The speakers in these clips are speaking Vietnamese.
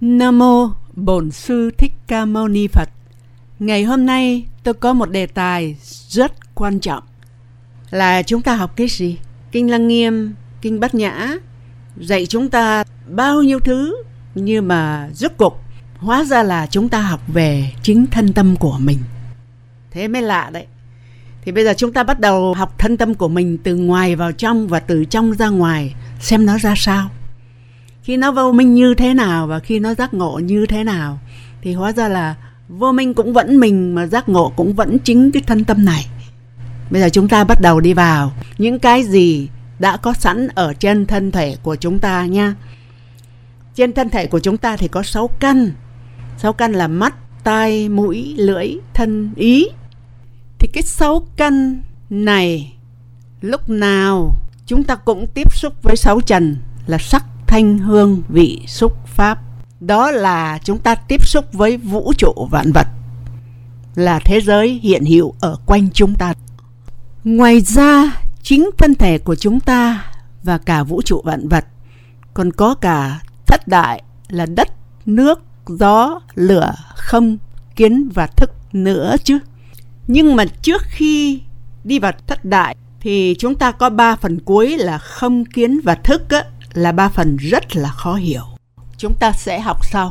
Nam mô Bổn sư Thích Ca Mâu Ni Phật. Ngày hôm nay tôi có một đề tài rất quan trọng là chúng ta học cái gì? Kinh Lăng Nghiêm, Kinh Bát Nhã dạy chúng ta bao nhiêu thứ nhưng mà rốt cục hóa ra là chúng ta học về chính thân tâm của mình. Thế mới lạ đấy. Thì bây giờ chúng ta bắt đầu học thân tâm của mình từ ngoài vào trong và từ trong ra ngoài xem nó ra sao khi nó vô minh như thế nào và khi nó giác ngộ như thế nào, thì hóa ra là vô minh cũng vẫn mình mà giác ngộ cũng vẫn chính cái thân tâm này. Bây giờ chúng ta bắt đầu đi vào những cái gì đã có sẵn ở trên thân thể của chúng ta nha. Trên thân thể của chúng ta thì có sáu căn. Sáu căn là mắt, tai, mũi, lưỡi, thân, ý. Thì cái sáu căn này lúc nào chúng ta cũng tiếp xúc với sáu trần là sắc thanh hương vị xúc pháp. Đó là chúng ta tiếp xúc với vũ trụ vạn vật là thế giới hiện hữu ở quanh chúng ta. Ngoài ra chính thân thể của chúng ta và cả vũ trụ vạn vật còn có cả thất đại là đất nước gió lửa không kiến và thức nữa chứ. Nhưng mà trước khi đi vào thất đại thì chúng ta có ba phần cuối là không kiến và thức á, là ba phần rất là khó hiểu. Chúng ta sẽ học sau.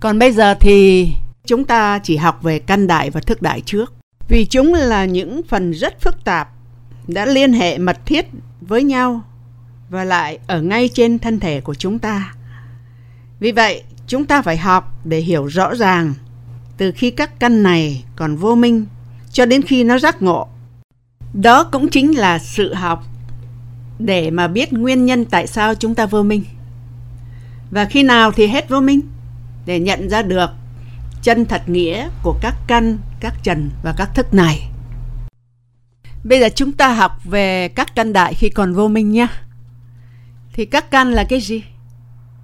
Còn bây giờ thì chúng ta chỉ học về căn đại và thức đại trước. Vì chúng là những phần rất phức tạp, đã liên hệ mật thiết với nhau và lại ở ngay trên thân thể của chúng ta. Vì vậy, chúng ta phải học để hiểu rõ ràng từ khi các căn này còn vô minh cho đến khi nó giác ngộ. Đó cũng chính là sự học để mà biết nguyên nhân tại sao chúng ta vô minh. Và khi nào thì hết vô minh để nhận ra được chân thật nghĩa của các căn, các trần và các thức này. Bây giờ chúng ta học về các căn đại khi còn vô minh nhé. Thì các căn là cái gì?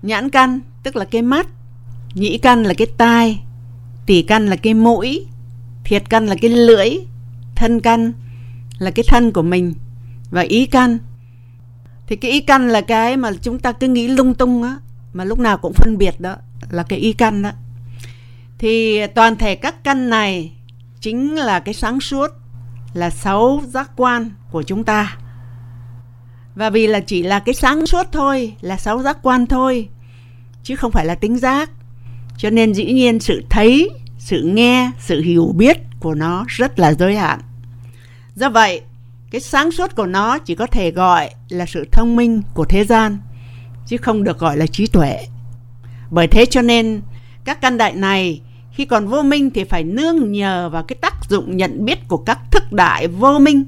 Nhãn căn tức là cái mắt, nhĩ căn là cái tai, tỷ căn là cái mũi, thiệt căn là cái lưỡi, thân căn là cái thân của mình và ý căn thì cái ý căn là cái mà chúng ta cứ nghĩ lung tung á, mà lúc nào cũng phân biệt đó, là cái ý căn đó. Thì toàn thể các căn này chính là cái sáng suốt, là sáu giác quan của chúng ta. Và vì là chỉ là cái sáng suốt thôi, là sáu giác quan thôi, chứ không phải là tính giác. Cho nên dĩ nhiên sự thấy, sự nghe, sự hiểu biết của nó rất là giới hạn. Do vậy cái sáng suốt của nó chỉ có thể gọi là sự thông minh của thế gian, chứ không được gọi là trí tuệ. Bởi thế cho nên, các căn đại này khi còn vô minh thì phải nương nhờ vào cái tác dụng nhận biết của các thức đại vô minh.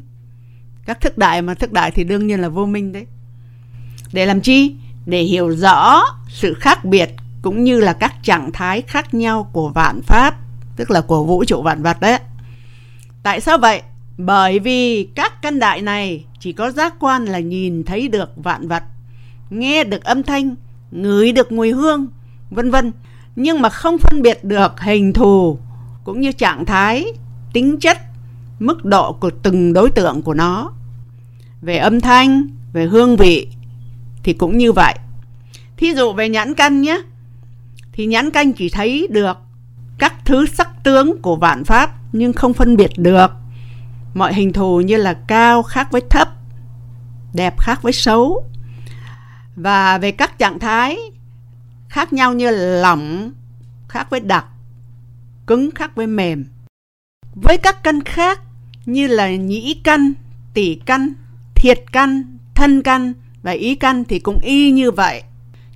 Các thức đại mà thức đại thì đương nhiên là vô minh đấy. Để làm chi? Để hiểu rõ sự khác biệt cũng như là các trạng thái khác nhau của vạn pháp, tức là của vũ trụ vạn vật đấy tại sao vậy? Bởi vì các căn đại này chỉ có giác quan là nhìn thấy được vạn vật, nghe được âm thanh, ngửi được mùi hương, vân vân, nhưng mà không phân biệt được hình thù cũng như trạng thái, tính chất, mức độ của từng đối tượng của nó. Về âm thanh, về hương vị thì cũng như vậy. Thí dụ về nhãn căn nhé, thì nhãn canh chỉ thấy được các thứ sắc tướng của vạn pháp nhưng không phân biệt được mọi hình thù như là cao khác với thấp, đẹp khác với xấu. Và về các trạng thái khác nhau như lỏng khác với đặc, cứng khác với mềm. Với các căn khác như là nhĩ căn tỷ căn, thiệt căn, thân căn và ý căn thì cũng y như vậy.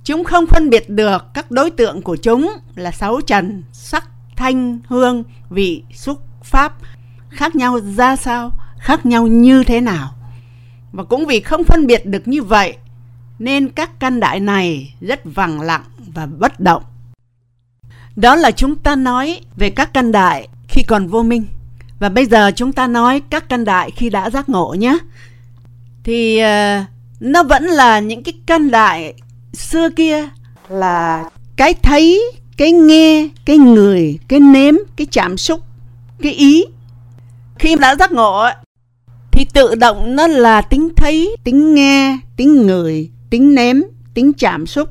Chúng không phân biệt được các đối tượng của chúng là sáu trần, sắc, thanh, hương, vị, xúc, pháp khác nhau ra sao, khác nhau như thế nào. Và cũng vì không phân biệt được như vậy, nên các căn đại này rất vắng lặng và bất động. Đó là chúng ta nói về các căn đại khi còn vô minh. Và bây giờ chúng ta nói các căn đại khi đã giác ngộ nhé. Thì uh, nó vẫn là những cái căn đại xưa kia là cái thấy, cái nghe, cái người, cái nếm, cái chạm xúc, cái ý khi đã giác ngộ thì tự động nó là tính thấy, tính nghe, tính người, tính nếm, tính chạm xúc,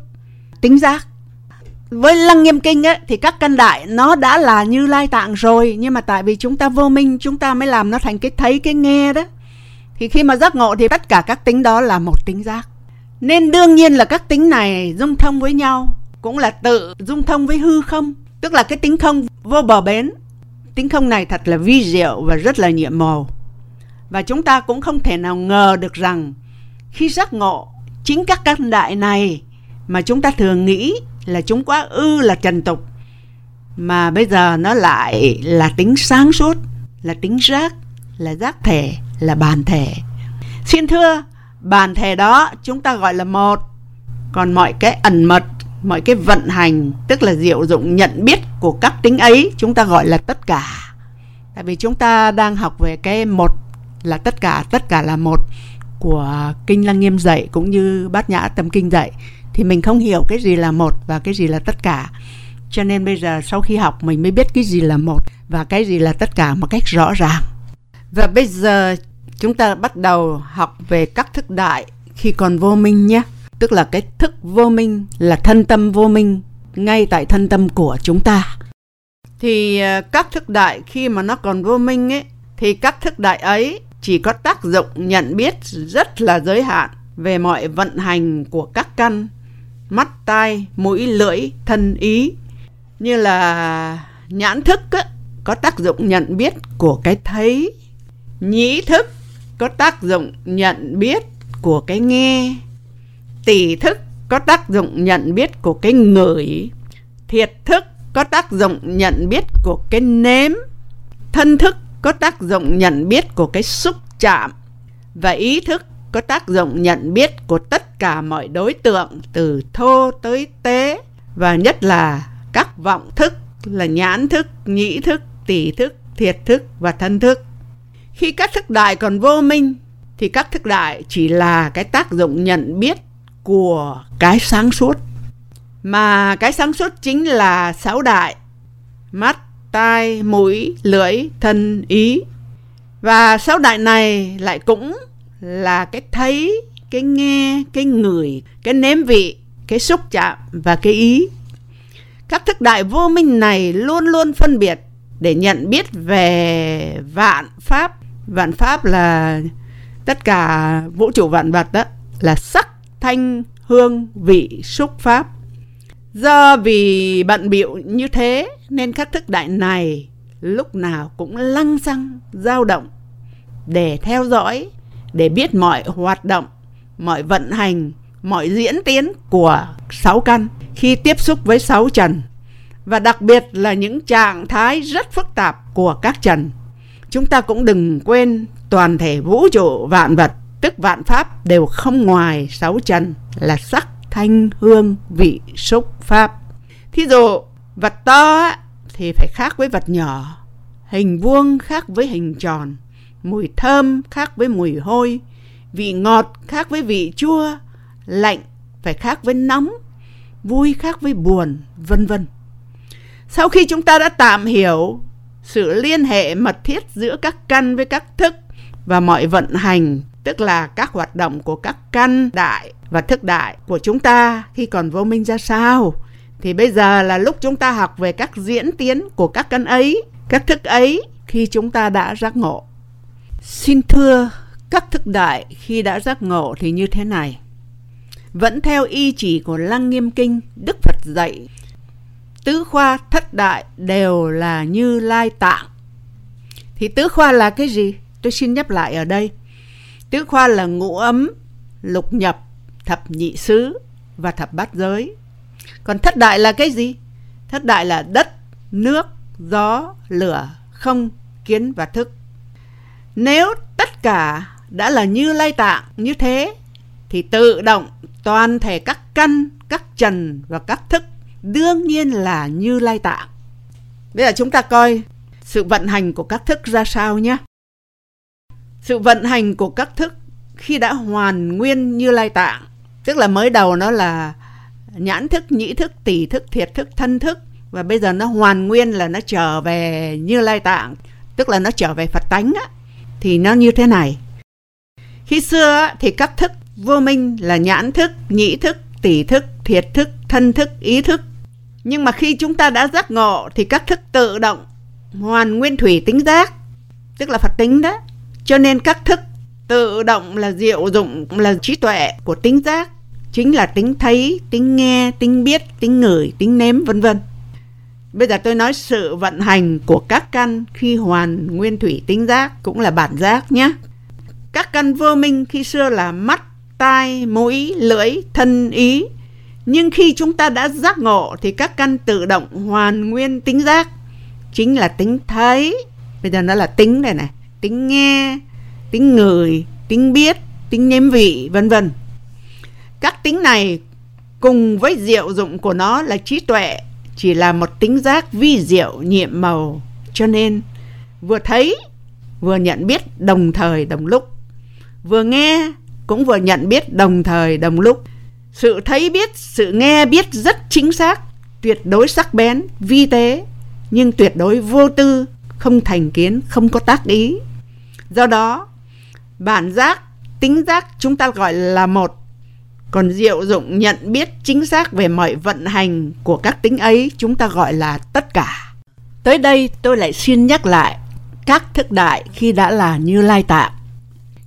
tính giác. với lăng nghiêm kinh ấy, thì các căn đại nó đã là như lai tạng rồi nhưng mà tại vì chúng ta vô minh chúng ta mới làm nó thành cái thấy cái nghe đó. Thì khi mà giác ngộ thì tất cả các tính đó là một tính giác. Nên đương nhiên là các tính này dung thông với nhau cũng là tự dung thông với hư không tức là cái tính không vô bờ bến tính không này thật là vi diệu và rất là nhiệm màu. Và chúng ta cũng không thể nào ngờ được rằng khi giác ngộ chính các căn đại này mà chúng ta thường nghĩ là chúng quá ư là trần tục, mà bây giờ nó lại là tính sáng suốt, là tính giác là giác thể, là bàn thể. Xin thưa, bàn thể đó chúng ta gọi là một, còn mọi cái ẩn mật mọi cái vận hành, tức là diệu dụng nhận biết của các tính ấy, chúng ta gọi là tất cả. Tại vì chúng ta đang học về cái một là tất cả tất cả là một của kinh lăng nghiêm dạy cũng như bát nhã tâm kinh dạy, thì mình không hiểu cái gì là một và cái gì là tất cả. Cho nên bây giờ sau khi học mình mới biết cái gì là một và cái gì là tất cả một cách rõ ràng. Và bây giờ chúng ta bắt đầu học về các thức đại khi còn vô minh nhé tức là cái thức vô minh là thân tâm vô minh ngay tại thân tâm của chúng ta. Thì à, các thức đại khi mà nó còn vô minh ấy thì các thức đại ấy chỉ có tác dụng nhận biết rất là giới hạn về mọi vận hành của các căn mắt tai mũi lưỡi thân ý. Như là nhãn thức ấy, có tác dụng nhận biết của cái thấy. Nhĩ thức có tác dụng nhận biết của cái nghe tỷ thức có tác dụng nhận biết của cái ngửi thiệt thức có tác dụng nhận biết của cái nếm thân thức có tác dụng nhận biết của cái xúc chạm và ý thức có tác dụng nhận biết của tất cả mọi đối tượng từ thô tới tế và nhất là các vọng thức là nhãn thức, nhĩ thức, tỷ thức, thiệt thức và thân thức. Khi các thức đại còn vô minh thì các thức đại chỉ là cái tác dụng nhận biết của cái sáng suốt. Mà cái sáng suốt chính là sáu đại, mắt, tai, mũi, lưỡi, thân, ý. Và sáu đại này lại cũng là cái thấy, cái nghe, cái ngửi, cái nếm vị, cái xúc chạm và cái ý. Các thức đại vô minh này luôn luôn phân biệt để nhận biết về vạn pháp. Vạn pháp là tất cả vũ trụ vạn vật đó là sắc, thanh, hương, vị, xúc pháp. Do vì bận biệu như thế nên các thức đại này lúc nào cũng lăng xăng, dao động để theo dõi để biết mọi hoạt động, mọi vận hành, mọi diễn tiến của sáu căn khi tiếp xúc với sáu trần và đặc biệt là những trạng thái rất phức tạp của các trần. Chúng ta cũng đừng quên toàn thể vũ trụ vạn vật tức vạn pháp đều không ngoài sáu trần là sắc, thanh, hương, vị, xúc, pháp. Thí dụ vật to thì phải khác với vật nhỏ, hình vuông khác với hình tròn, mùi thơm khác với mùi hôi, vị ngọt khác với vị chua, lạnh phải khác với nóng, vui khác với buồn, vân vân. Sau khi chúng ta đã tạm hiểu sự liên hệ mật thiết giữa các căn với các thức và mọi vận hành, tức là các hoạt động của các căn đại và thức đại của chúng ta khi còn vô minh ra sao, thì bây giờ là lúc chúng ta học về các diễn tiến của các căn ấy, các thức ấy khi chúng ta đã giác ngộ. Xin thưa các thức đại khi đã giác ngộ thì như thế này. Vẫn theo y chỉ của Lăng Nghiêm Kinh, Đức Phật dạy, tứ khoa thất đại đều là như lai tạng. Thì tứ khoa là cái gì? Tôi xin nhắc lại ở đây. Tứ khoa là ngũ ấm, lục nhập, thập nhị xứ và thập bát giới. Còn thất đại là cái gì? Thất đại là đất, nước, gió, lửa, không, kiến và thức. Nếu tất cả đã là như lai tạng như thế thì tự động toàn thể các căn, các trần và các thức đương nhiên là như lai tạng. Bây giờ chúng ta coi sự vận hành của các thức ra sao nhé. Sự vận hành của các thức khi đã hoàn nguyên như lai tạng, tức là mới đầu nó là nhãn thức, nhĩ thức, tỷ thức, thiệt thức, thân thức và bây giờ nó hoàn nguyên là nó trở về như lai tạng, tức là nó trở về Phật tánh á thì nó như thế này. Khi xưa thì các thức vô minh là nhãn thức, nhĩ thức, tỷ thức, thiệt thức, thân thức, ý thức. Nhưng mà khi chúng ta đã giác ngộ thì các thức tự động hoàn nguyên thủy tính giác, tức là Phật tính đó. Cho nên các thức tự động là diệu dụng là trí tuệ của tính giác, chính là tính thấy, tính nghe, tính biết, tính ngửi, tính nếm vân vân. Bây giờ tôi nói sự vận hành của các căn khi hoàn nguyên thủy tính giác cũng là bản giác nhé. Các căn vô minh khi xưa là mắt, tai, mũi, lưỡi, thân, ý. Nhưng khi chúng ta đã giác ngộ thì các căn tự động hoàn nguyên tính giác. Chính là tính thấy. Bây giờ nó là tính này này. Tính nghe, tính ngửi, tính biết, tính nếm vị, vân vân. Các tính này cùng với diệu dụng của nó là trí tuệ chỉ là một tính giác vi diệu nhiệm màu. Cho nên vừa thấy vừa nhận biết đồng thời đồng lúc. Vừa nghe cũng vừa nhận biết đồng thời đồng lúc. Sự thấy biết sự nghe biết rất chính xác tuyệt đối sắc bén vi tế nhưng tuyệt đối vô tư không thành kiến không có tác ý do đó bản giác tính giác chúng ta gọi là một còn diệu dụng nhận biết chính xác về mọi vận hành của các tính ấy chúng ta gọi là tất cả. Tới đây tôi lại xin nhắc lại các thức đại khi đã là như lai tạng.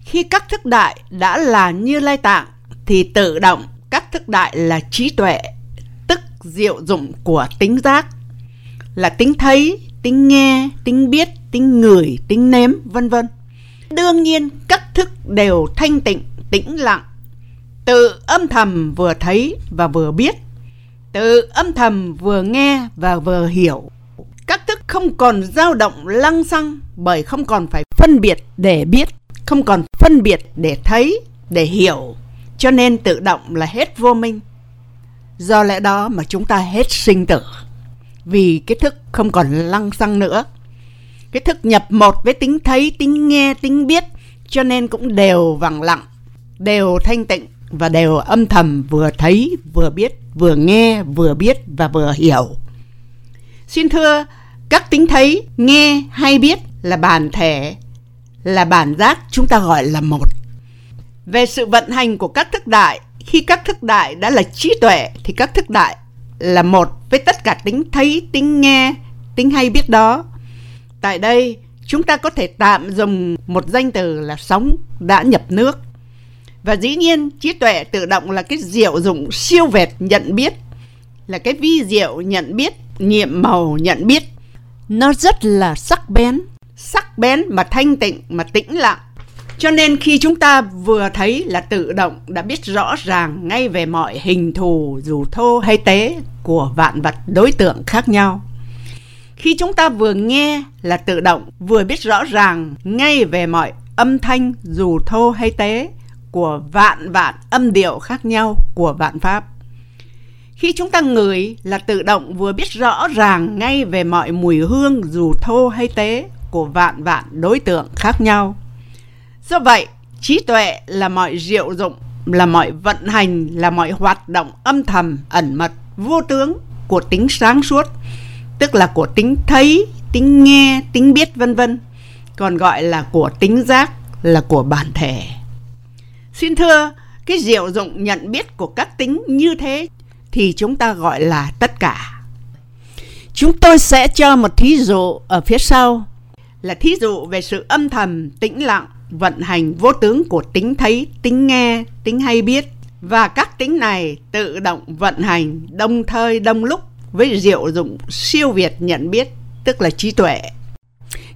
Khi các thức đại đã là như lai tạng thì tự động các thức đại là trí tuệ, tức diệu dụng của tính giác, là tính thấy, tính nghe, tính biết, tính ngửi, tính nếm, vân vân. Đương nhiên các thức đều thanh tịnh, tĩnh lặng, tự âm thầm vừa thấy và vừa biết. Tự âm thầm vừa nghe và vừa hiểu. Các thức không còn dao động lăng xăng bởi không còn phải phân biệt để biết không còn phân biệt để thấy để hiểu. Cho nên tự động là hết vô minh. Do lẽ đó mà chúng ta hết sinh tử. Vì cái thức không còn lăng xăng nữa cái thức nhập một với tính thấy tính nghe tính biết cho nên cũng đều vằng lặng đều thanh tịnh và đều âm thầm vừa thấy, vừa biết, vừa nghe, vừa biết và vừa hiểu. Xin thưa, các tính thấy, nghe hay biết là bản thể, là bản giác chúng ta gọi là một. Về sự vận hành của các thức đại, khi các thức đại đã là trí tuệ thì các thức đại là một với tất cả tính thấy, tính nghe, tính hay biết đó. Tại đây, chúng ta có thể tạm dùng một danh từ là sống đã nhập nước. Và dĩ nhiên trí tuệ tự động là cái diệu dụng siêu việt nhận biết là cái vi diệu nhận biết nhiệm màu nhận biết. Nó rất là sắc bén. Sắc bén mà thanh tịnh mà tĩnh lặng. Cho nên khi chúng ta vừa thấy là tự động đã biết rõ ràng ngay về mọi hình thù dù thô hay tế của vạn vật đối tượng khác nhau khi chúng ta vừa nghe là tự động vừa biết rõ ràng ngay về mọi âm thanh dù thô hay tế của vạn vạn âm điệu khác nhau của vạn pháp. Khi chúng ta ngửi là tự động vừa biết rõ ràng ngay về mọi mùi hương dù thô hay tế của vạn vạn đối tượng khác nhau. Do vậy, trí tuệ là mọi diệu dụng, là mọi vận hành, là mọi hoạt động âm thầm, ẩn mật, vô tướng của tính sáng suốt, tức là của tính thấy, tính nghe, tính biết vân vân, còn gọi là của tính giác, là của bản thể. Xin thưa, cái diệu dụng nhận biết của các tính như thế thì chúng ta gọi là tất cả. Chúng tôi sẽ cho một thí dụ ở phía sau là thí dụ về sự âm thầm, tĩnh lặng, vận hành vô tướng của tính thấy, tính nghe, tính hay biết và các tính này tự động vận hành đồng thời đồng lúc với diệu dụng siêu việt nhận biết tức là trí tuệ.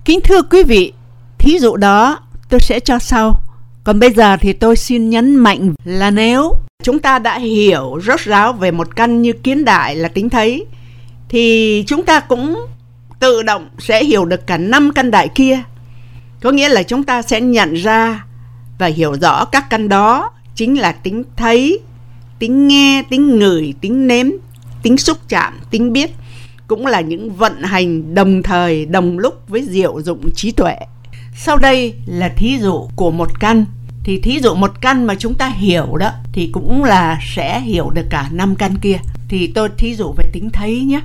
Kính thưa quý vị, thí dụ đó tôi sẽ cho sau. Còn bây giờ thì tôi xin nhấn mạnh là nếu chúng ta đã hiểu rốt ráo về một căn như kiến đại là tính thấy thì chúng ta cũng tự động sẽ hiểu được cả năm căn đại kia. Có nghĩa là chúng ta sẽ nhận ra và hiểu rõ các căn đó chính là tính thấy, tính nghe, tính ngửi, tính nếm, tính xúc chạm, tính biết cũng là những vận hành đồng thời đồng lúc với diệu dụng trí tuệ. Sau đây là thí dụ của một căn. Thì thí dụ một căn mà chúng ta hiểu đó thì cũng là sẽ hiểu được cả năm căn kia. Thì tôi thí dụ về tính thấy nhé.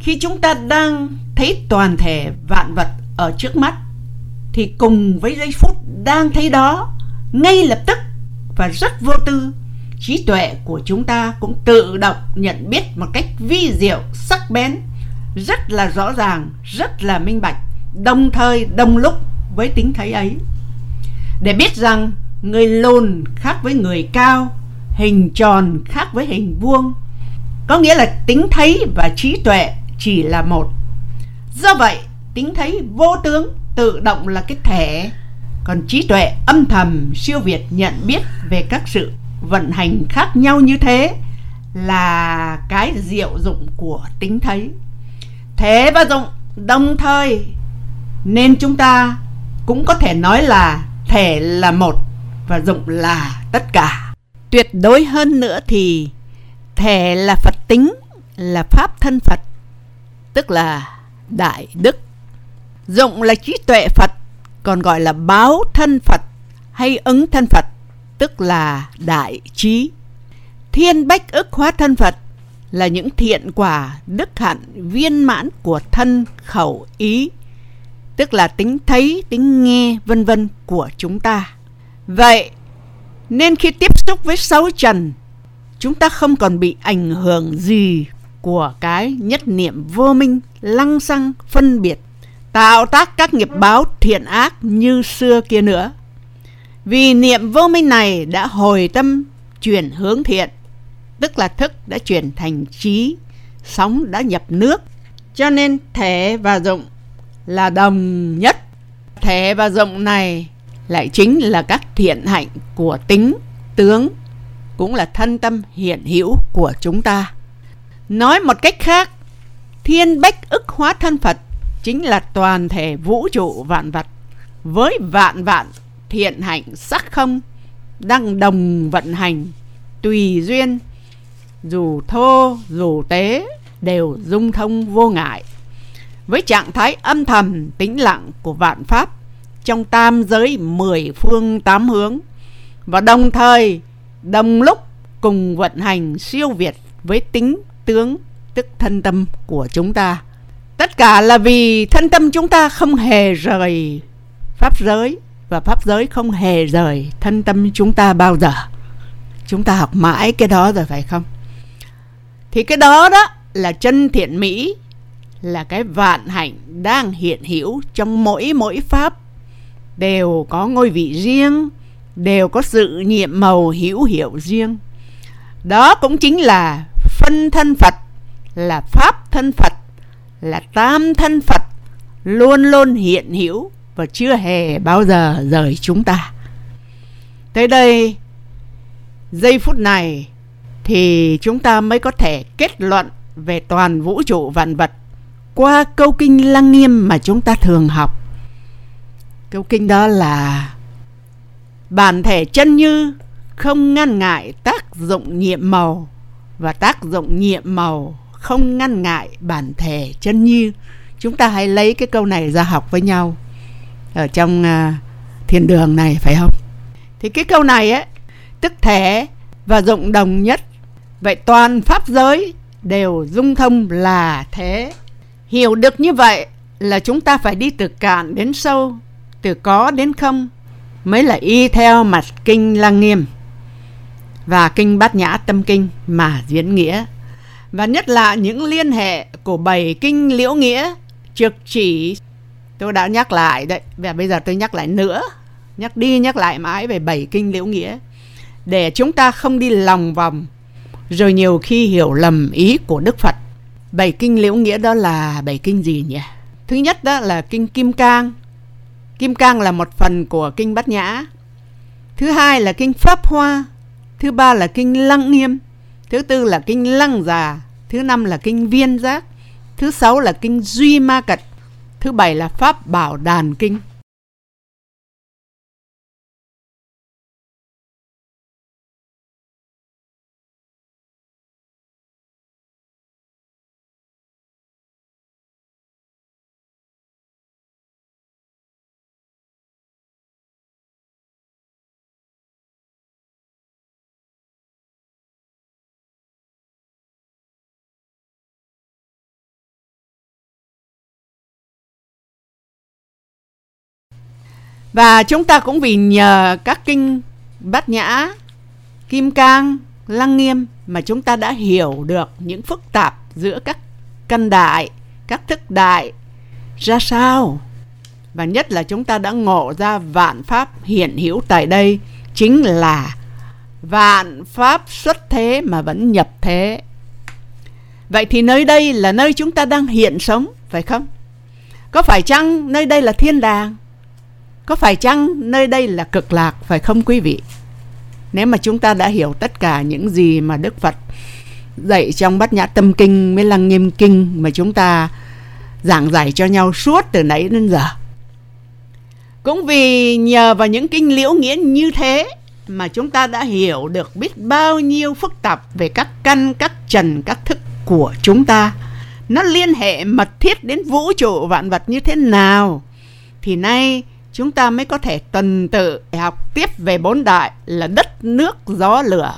Khi chúng ta đang thấy toàn thể vạn vật ở trước mắt thì cùng với giây phút đang thấy đó ngay lập tức và rất vô tư trí tuệ của chúng ta cũng tự động nhận biết một cách vi diệu sắc sắc bén, rất là rõ ràng, rất là minh bạch, đồng thời đồng lúc với tính thấy ấy. Để biết rằng người lùn khác với người cao, hình tròn khác với hình vuông, có nghĩa là tính thấy và trí tuệ chỉ là một. Do vậy, tính thấy vô tướng tự động là cái thể, còn trí tuệ âm thầm siêu việt nhận biết về các sự vận hành khác nhau như thế là cái diệu dụng của tính thấy. Thế và dụng đồng thời nên chúng ta cũng có thể nói là thể là một và dụng là tất cả. Tuyệt đối hơn nữa thì thể là Phật tính, là pháp thân Phật, tức là đại đức. Dụng là trí tuệ Phật, còn gọi là báo thân Phật hay ứng thân Phật, tức là đại trí. Thiên bách ức hóa thân Phật là những thiện quả đức hạnh viên mãn của thân khẩu ý, tức là tính thấy, tính nghe, vân vân của chúng ta. Vậy nên khi tiếp xúc với sáu trần, chúng ta không còn bị ảnh hưởng gì của cái nhất niệm vô minh, lăng xăng, phân biệt, tạo tác các nghiệp báo thiện ác như xưa kia nữa. Vì niệm vô minh này đã hồi tâm chuyển hướng thiện, tức là thức đã chuyển thành trí, sóng đã nhập nước. Cho nên thể và dụng là đồng nhất. Thể và dụng này lại chính là các thiện hạnh của tính, tướng, cũng là thân tâm hiện hữu của chúng ta. Nói một cách khác, thiên bách ức hóa thân Phật chính là toàn thể vũ trụ vạn vật với vạn vạn thiện hạnh sắc không đang đồng vận hành, tùy duyên, dù thô, dù tế, đều dung thông vô ngại. Với trạng thái âm thầm, tĩnh lặng của vạn pháp, trong tam giới mười phương tám hướng, và đồng thời, đồng lúc cùng vận hành siêu việt với tính tướng, tức thân tâm của chúng ta. Tất cả là vì thân tâm chúng ta không hề rời pháp giới và pháp giới không hề rời thân tâm chúng ta bao giờ. Chúng ta học mãi cái đó rồi phải không? Thì cái đó đó là chân thiện mỹ, là cái vạn hạnh đang hiện hữu trong mỗi mỗi pháp. Đều có ngôi vị riêng, đều có sự nhiệm màu hữu hiệu riêng. Đó cũng chính là phân thân phật, là pháp thân phật, là tam thân phật luôn luôn hiện hữu và chưa hề bao giờ rời chúng ta. Tới đây, giây phút này thì chúng ta mới có thể kết luận về toàn vũ trụ vạn vật qua câu kinh lăng nghiêm mà chúng ta thường học. Câu kinh đó là, bản thể chân như không ngăn ngại tác dụng nhiệm màu và tác dụng nhiệm màu không ngăn ngại bản thể chân như. Chúng ta hãy lấy cái câu này ra học với nhau ở trong uh, thiên đường này phải không? Thì cái câu này ấy tức thể và rộng đồng nhất. Vậy toàn pháp giới đều dung thông là thế. Hiểu được như vậy là chúng ta phải đi từ cạn đến sâu từ có đến không mới là y theo mặt kinh lăng nghiêm và kinh bát nhã tâm kinh mà diễn nghĩa. Và nhất là những liên hệ của bảy kinh liễu nghĩa trực chỉ tôi đã nhắc lại đấy. Và bây giờ tôi nhắc lại nữa. Nhắc đi nhắc lại mãi về bảy kinh liễu nghĩa. Để chúng ta không đi lòng vòng, rồi nhiều khi hiểu lầm ý của đức phật. Bảy kinh liễu nghĩa đó là bảy kinh gì nhỉ? Thứ nhất đó là kinh kim cang. Kim cang là một phần của kinh bát nhã. Thứ hai là kinh pháp hoa. Thứ ba là kinh lăng nghiêm. Thứ tư là kinh lăng già. Thứ năm là kinh viên giác. Thứ sáu là kinh duy ma cật thứ bảy là pháp bảo đàn kinh. Và chúng ta cũng vì nhờ các kinh Bát Nhã, Kim Cang, Lăng Nghiêm mà chúng ta đã hiểu được những phức tạp giữa các căn đại, các thức đại ra sao? Và nhất là chúng ta đã ngộ ra vạn pháp hiện hữu tại đây chính là vạn pháp xuất thế mà vẫn nhập thế. Vậy thì nơi đây là nơi chúng ta đang hiện sống, phải không? Có phải chăng nơi đây là thiên đàng? Có phải chăng nơi đây là cực lạc, phải không quý vị? Nếu mà chúng ta đã hiểu tất cả những gì mà Đức Phật dạy trong Bát Nhã Tâm Kinh Mới Lăng Nghiêm Kinh mà chúng ta giảng giải cho nhau suốt từ nãy đến giờ. Cũng vì nhờ vào những kinh liễu nghĩa như thế mà chúng ta đã hiểu được biết bao nhiêu phức tạp về các căn, các trần, các thức của chúng ta. Nó liên hệ mật thiết đến vũ trụ vạn vật như thế nào. Thì nay chúng ta mới có thể tuần tự học tiếp về bốn đại là đất, nước, gió, lửa.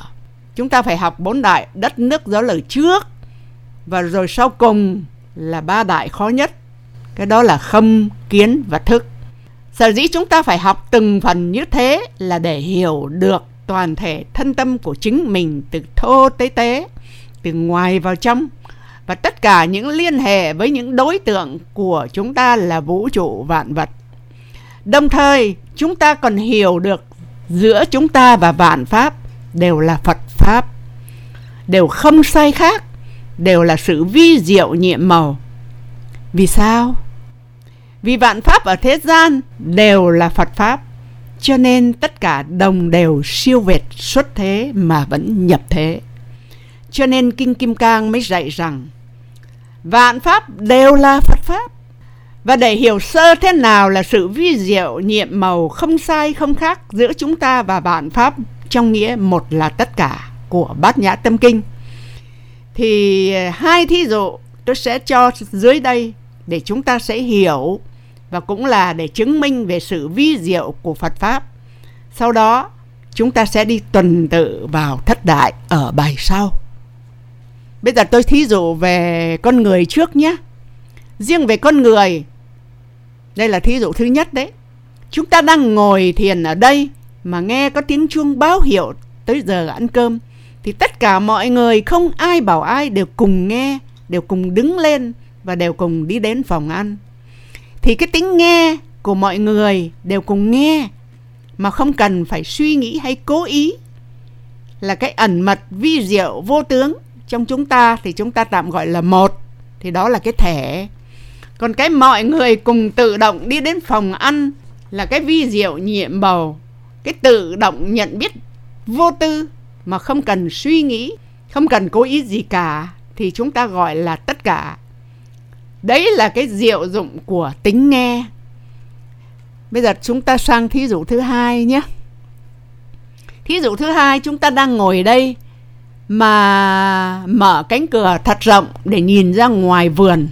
Chúng ta phải học bốn đại đất, nước, gió, lửa trước và rồi sau cùng là ba đại khó nhất. Cái đó là khâm, kiến và thức. Sở dĩ chúng ta phải học từng phần như thế là để hiểu được toàn thể thân tâm của chính mình từ thô tới tế, từ ngoài vào trong và tất cả những liên hệ với những đối tượng của chúng ta là vũ trụ vạn vật. Đồng thời, chúng ta còn hiểu được giữa chúng ta và vạn pháp đều là Phật pháp, đều không sai khác, đều là sự vi diệu nhiệm màu. Vì sao? Vì vạn pháp ở thế gian đều là Phật Pháp, cho nên tất cả đồng đều siêu việt xuất thế mà vẫn nhập thế. Cho nên Kinh Kim Cang mới dạy rằng vạn pháp đều là Phật Pháp. Và để hiểu sơ thế nào là sự vi diệu, nhiệm màu, không sai, không khác giữa chúng ta và vạn pháp trong nghĩa một là tất cả của Bát Nhã Tâm Kinh. Thì ờ, hai thí dụ tôi sẽ cho dưới đây để chúng ta sẽ hiểu và cũng là để chứng minh về sự vi diệu của Phật Pháp. Sau đó, chúng ta sẽ đi tuần tự vào thất đại ở bài sau. Bây giờ tôi thí dụ về con người trước nhé. Riêng về con người, đây là thí dụ thứ nhất đấy. Chúng ta đang ngồi thiền ở đây mà nghe có tiếng chuông báo hiệu tới giờ ăn cơm thì tất cả mọi người không ai bảo ai đều cùng nghe, đều cùng đứng lên và đều cùng đi đến phòng ăn. Thì cái tính nghe của mọi người đều cùng nghe mà không cần phải suy nghĩ hay cố ý. Là cái ẩn mật vi diệu vô tướng trong chúng ta thì chúng ta tạm gọi là một thì đó là cái thể còn cái mọi người cùng tự động đi đến phòng ăn là cái vi diệu nhiệm bầu, cái tự động nhận biết vô tư mà không cần suy nghĩ, không cần cố ý gì cả thì chúng ta gọi là tất cả Đấy là cái diệu dụng của tính nghe. Bây giờ chúng ta sang thí dụ thứ hai nhé. Thí dụ thứ hai, chúng ta đang ngồi đây mà mở cánh cửa thật rộng để nhìn ra ngoài vườn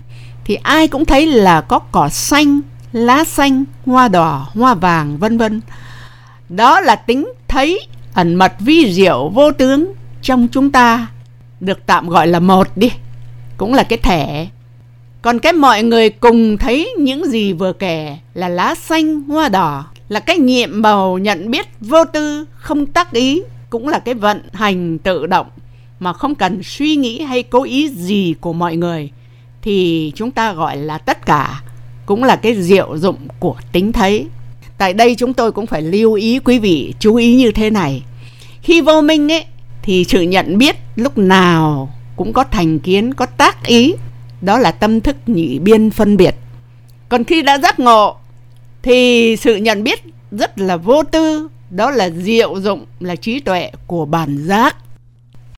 thì ai cũng thấy là có cỏ xanh, lá xanh, hoa đỏ, hoa vàng vân vân. Đó là tính thấy ẩn mật vi diệu vô tướng trong chúng ta được tạm gọi là một đi. Cũng là cái thể còn cái mọi người cùng thấy những gì vừa kể là lá xanh, hoa đỏ, là cái nhiệm màu nhận biết vô tư, không tác ý, cũng là cái vận hành tự động mà không cần suy nghĩ hay cố ý gì của mọi người thì chúng ta gọi là tất cả cũng là cái diệu dụng của tính thấy. Tại đây chúng tôi cũng phải lưu ý quý vị chú ý như thế này. Khi vô minh ấy thì sự nhận biết lúc nào cũng có thành kiến, có tác ý đó là tâm thức nhị biên phân biệt còn khi đã giác ngộ thì sự nhận biết rất là vô tư đó là diệu dụng là trí tuệ của bản giác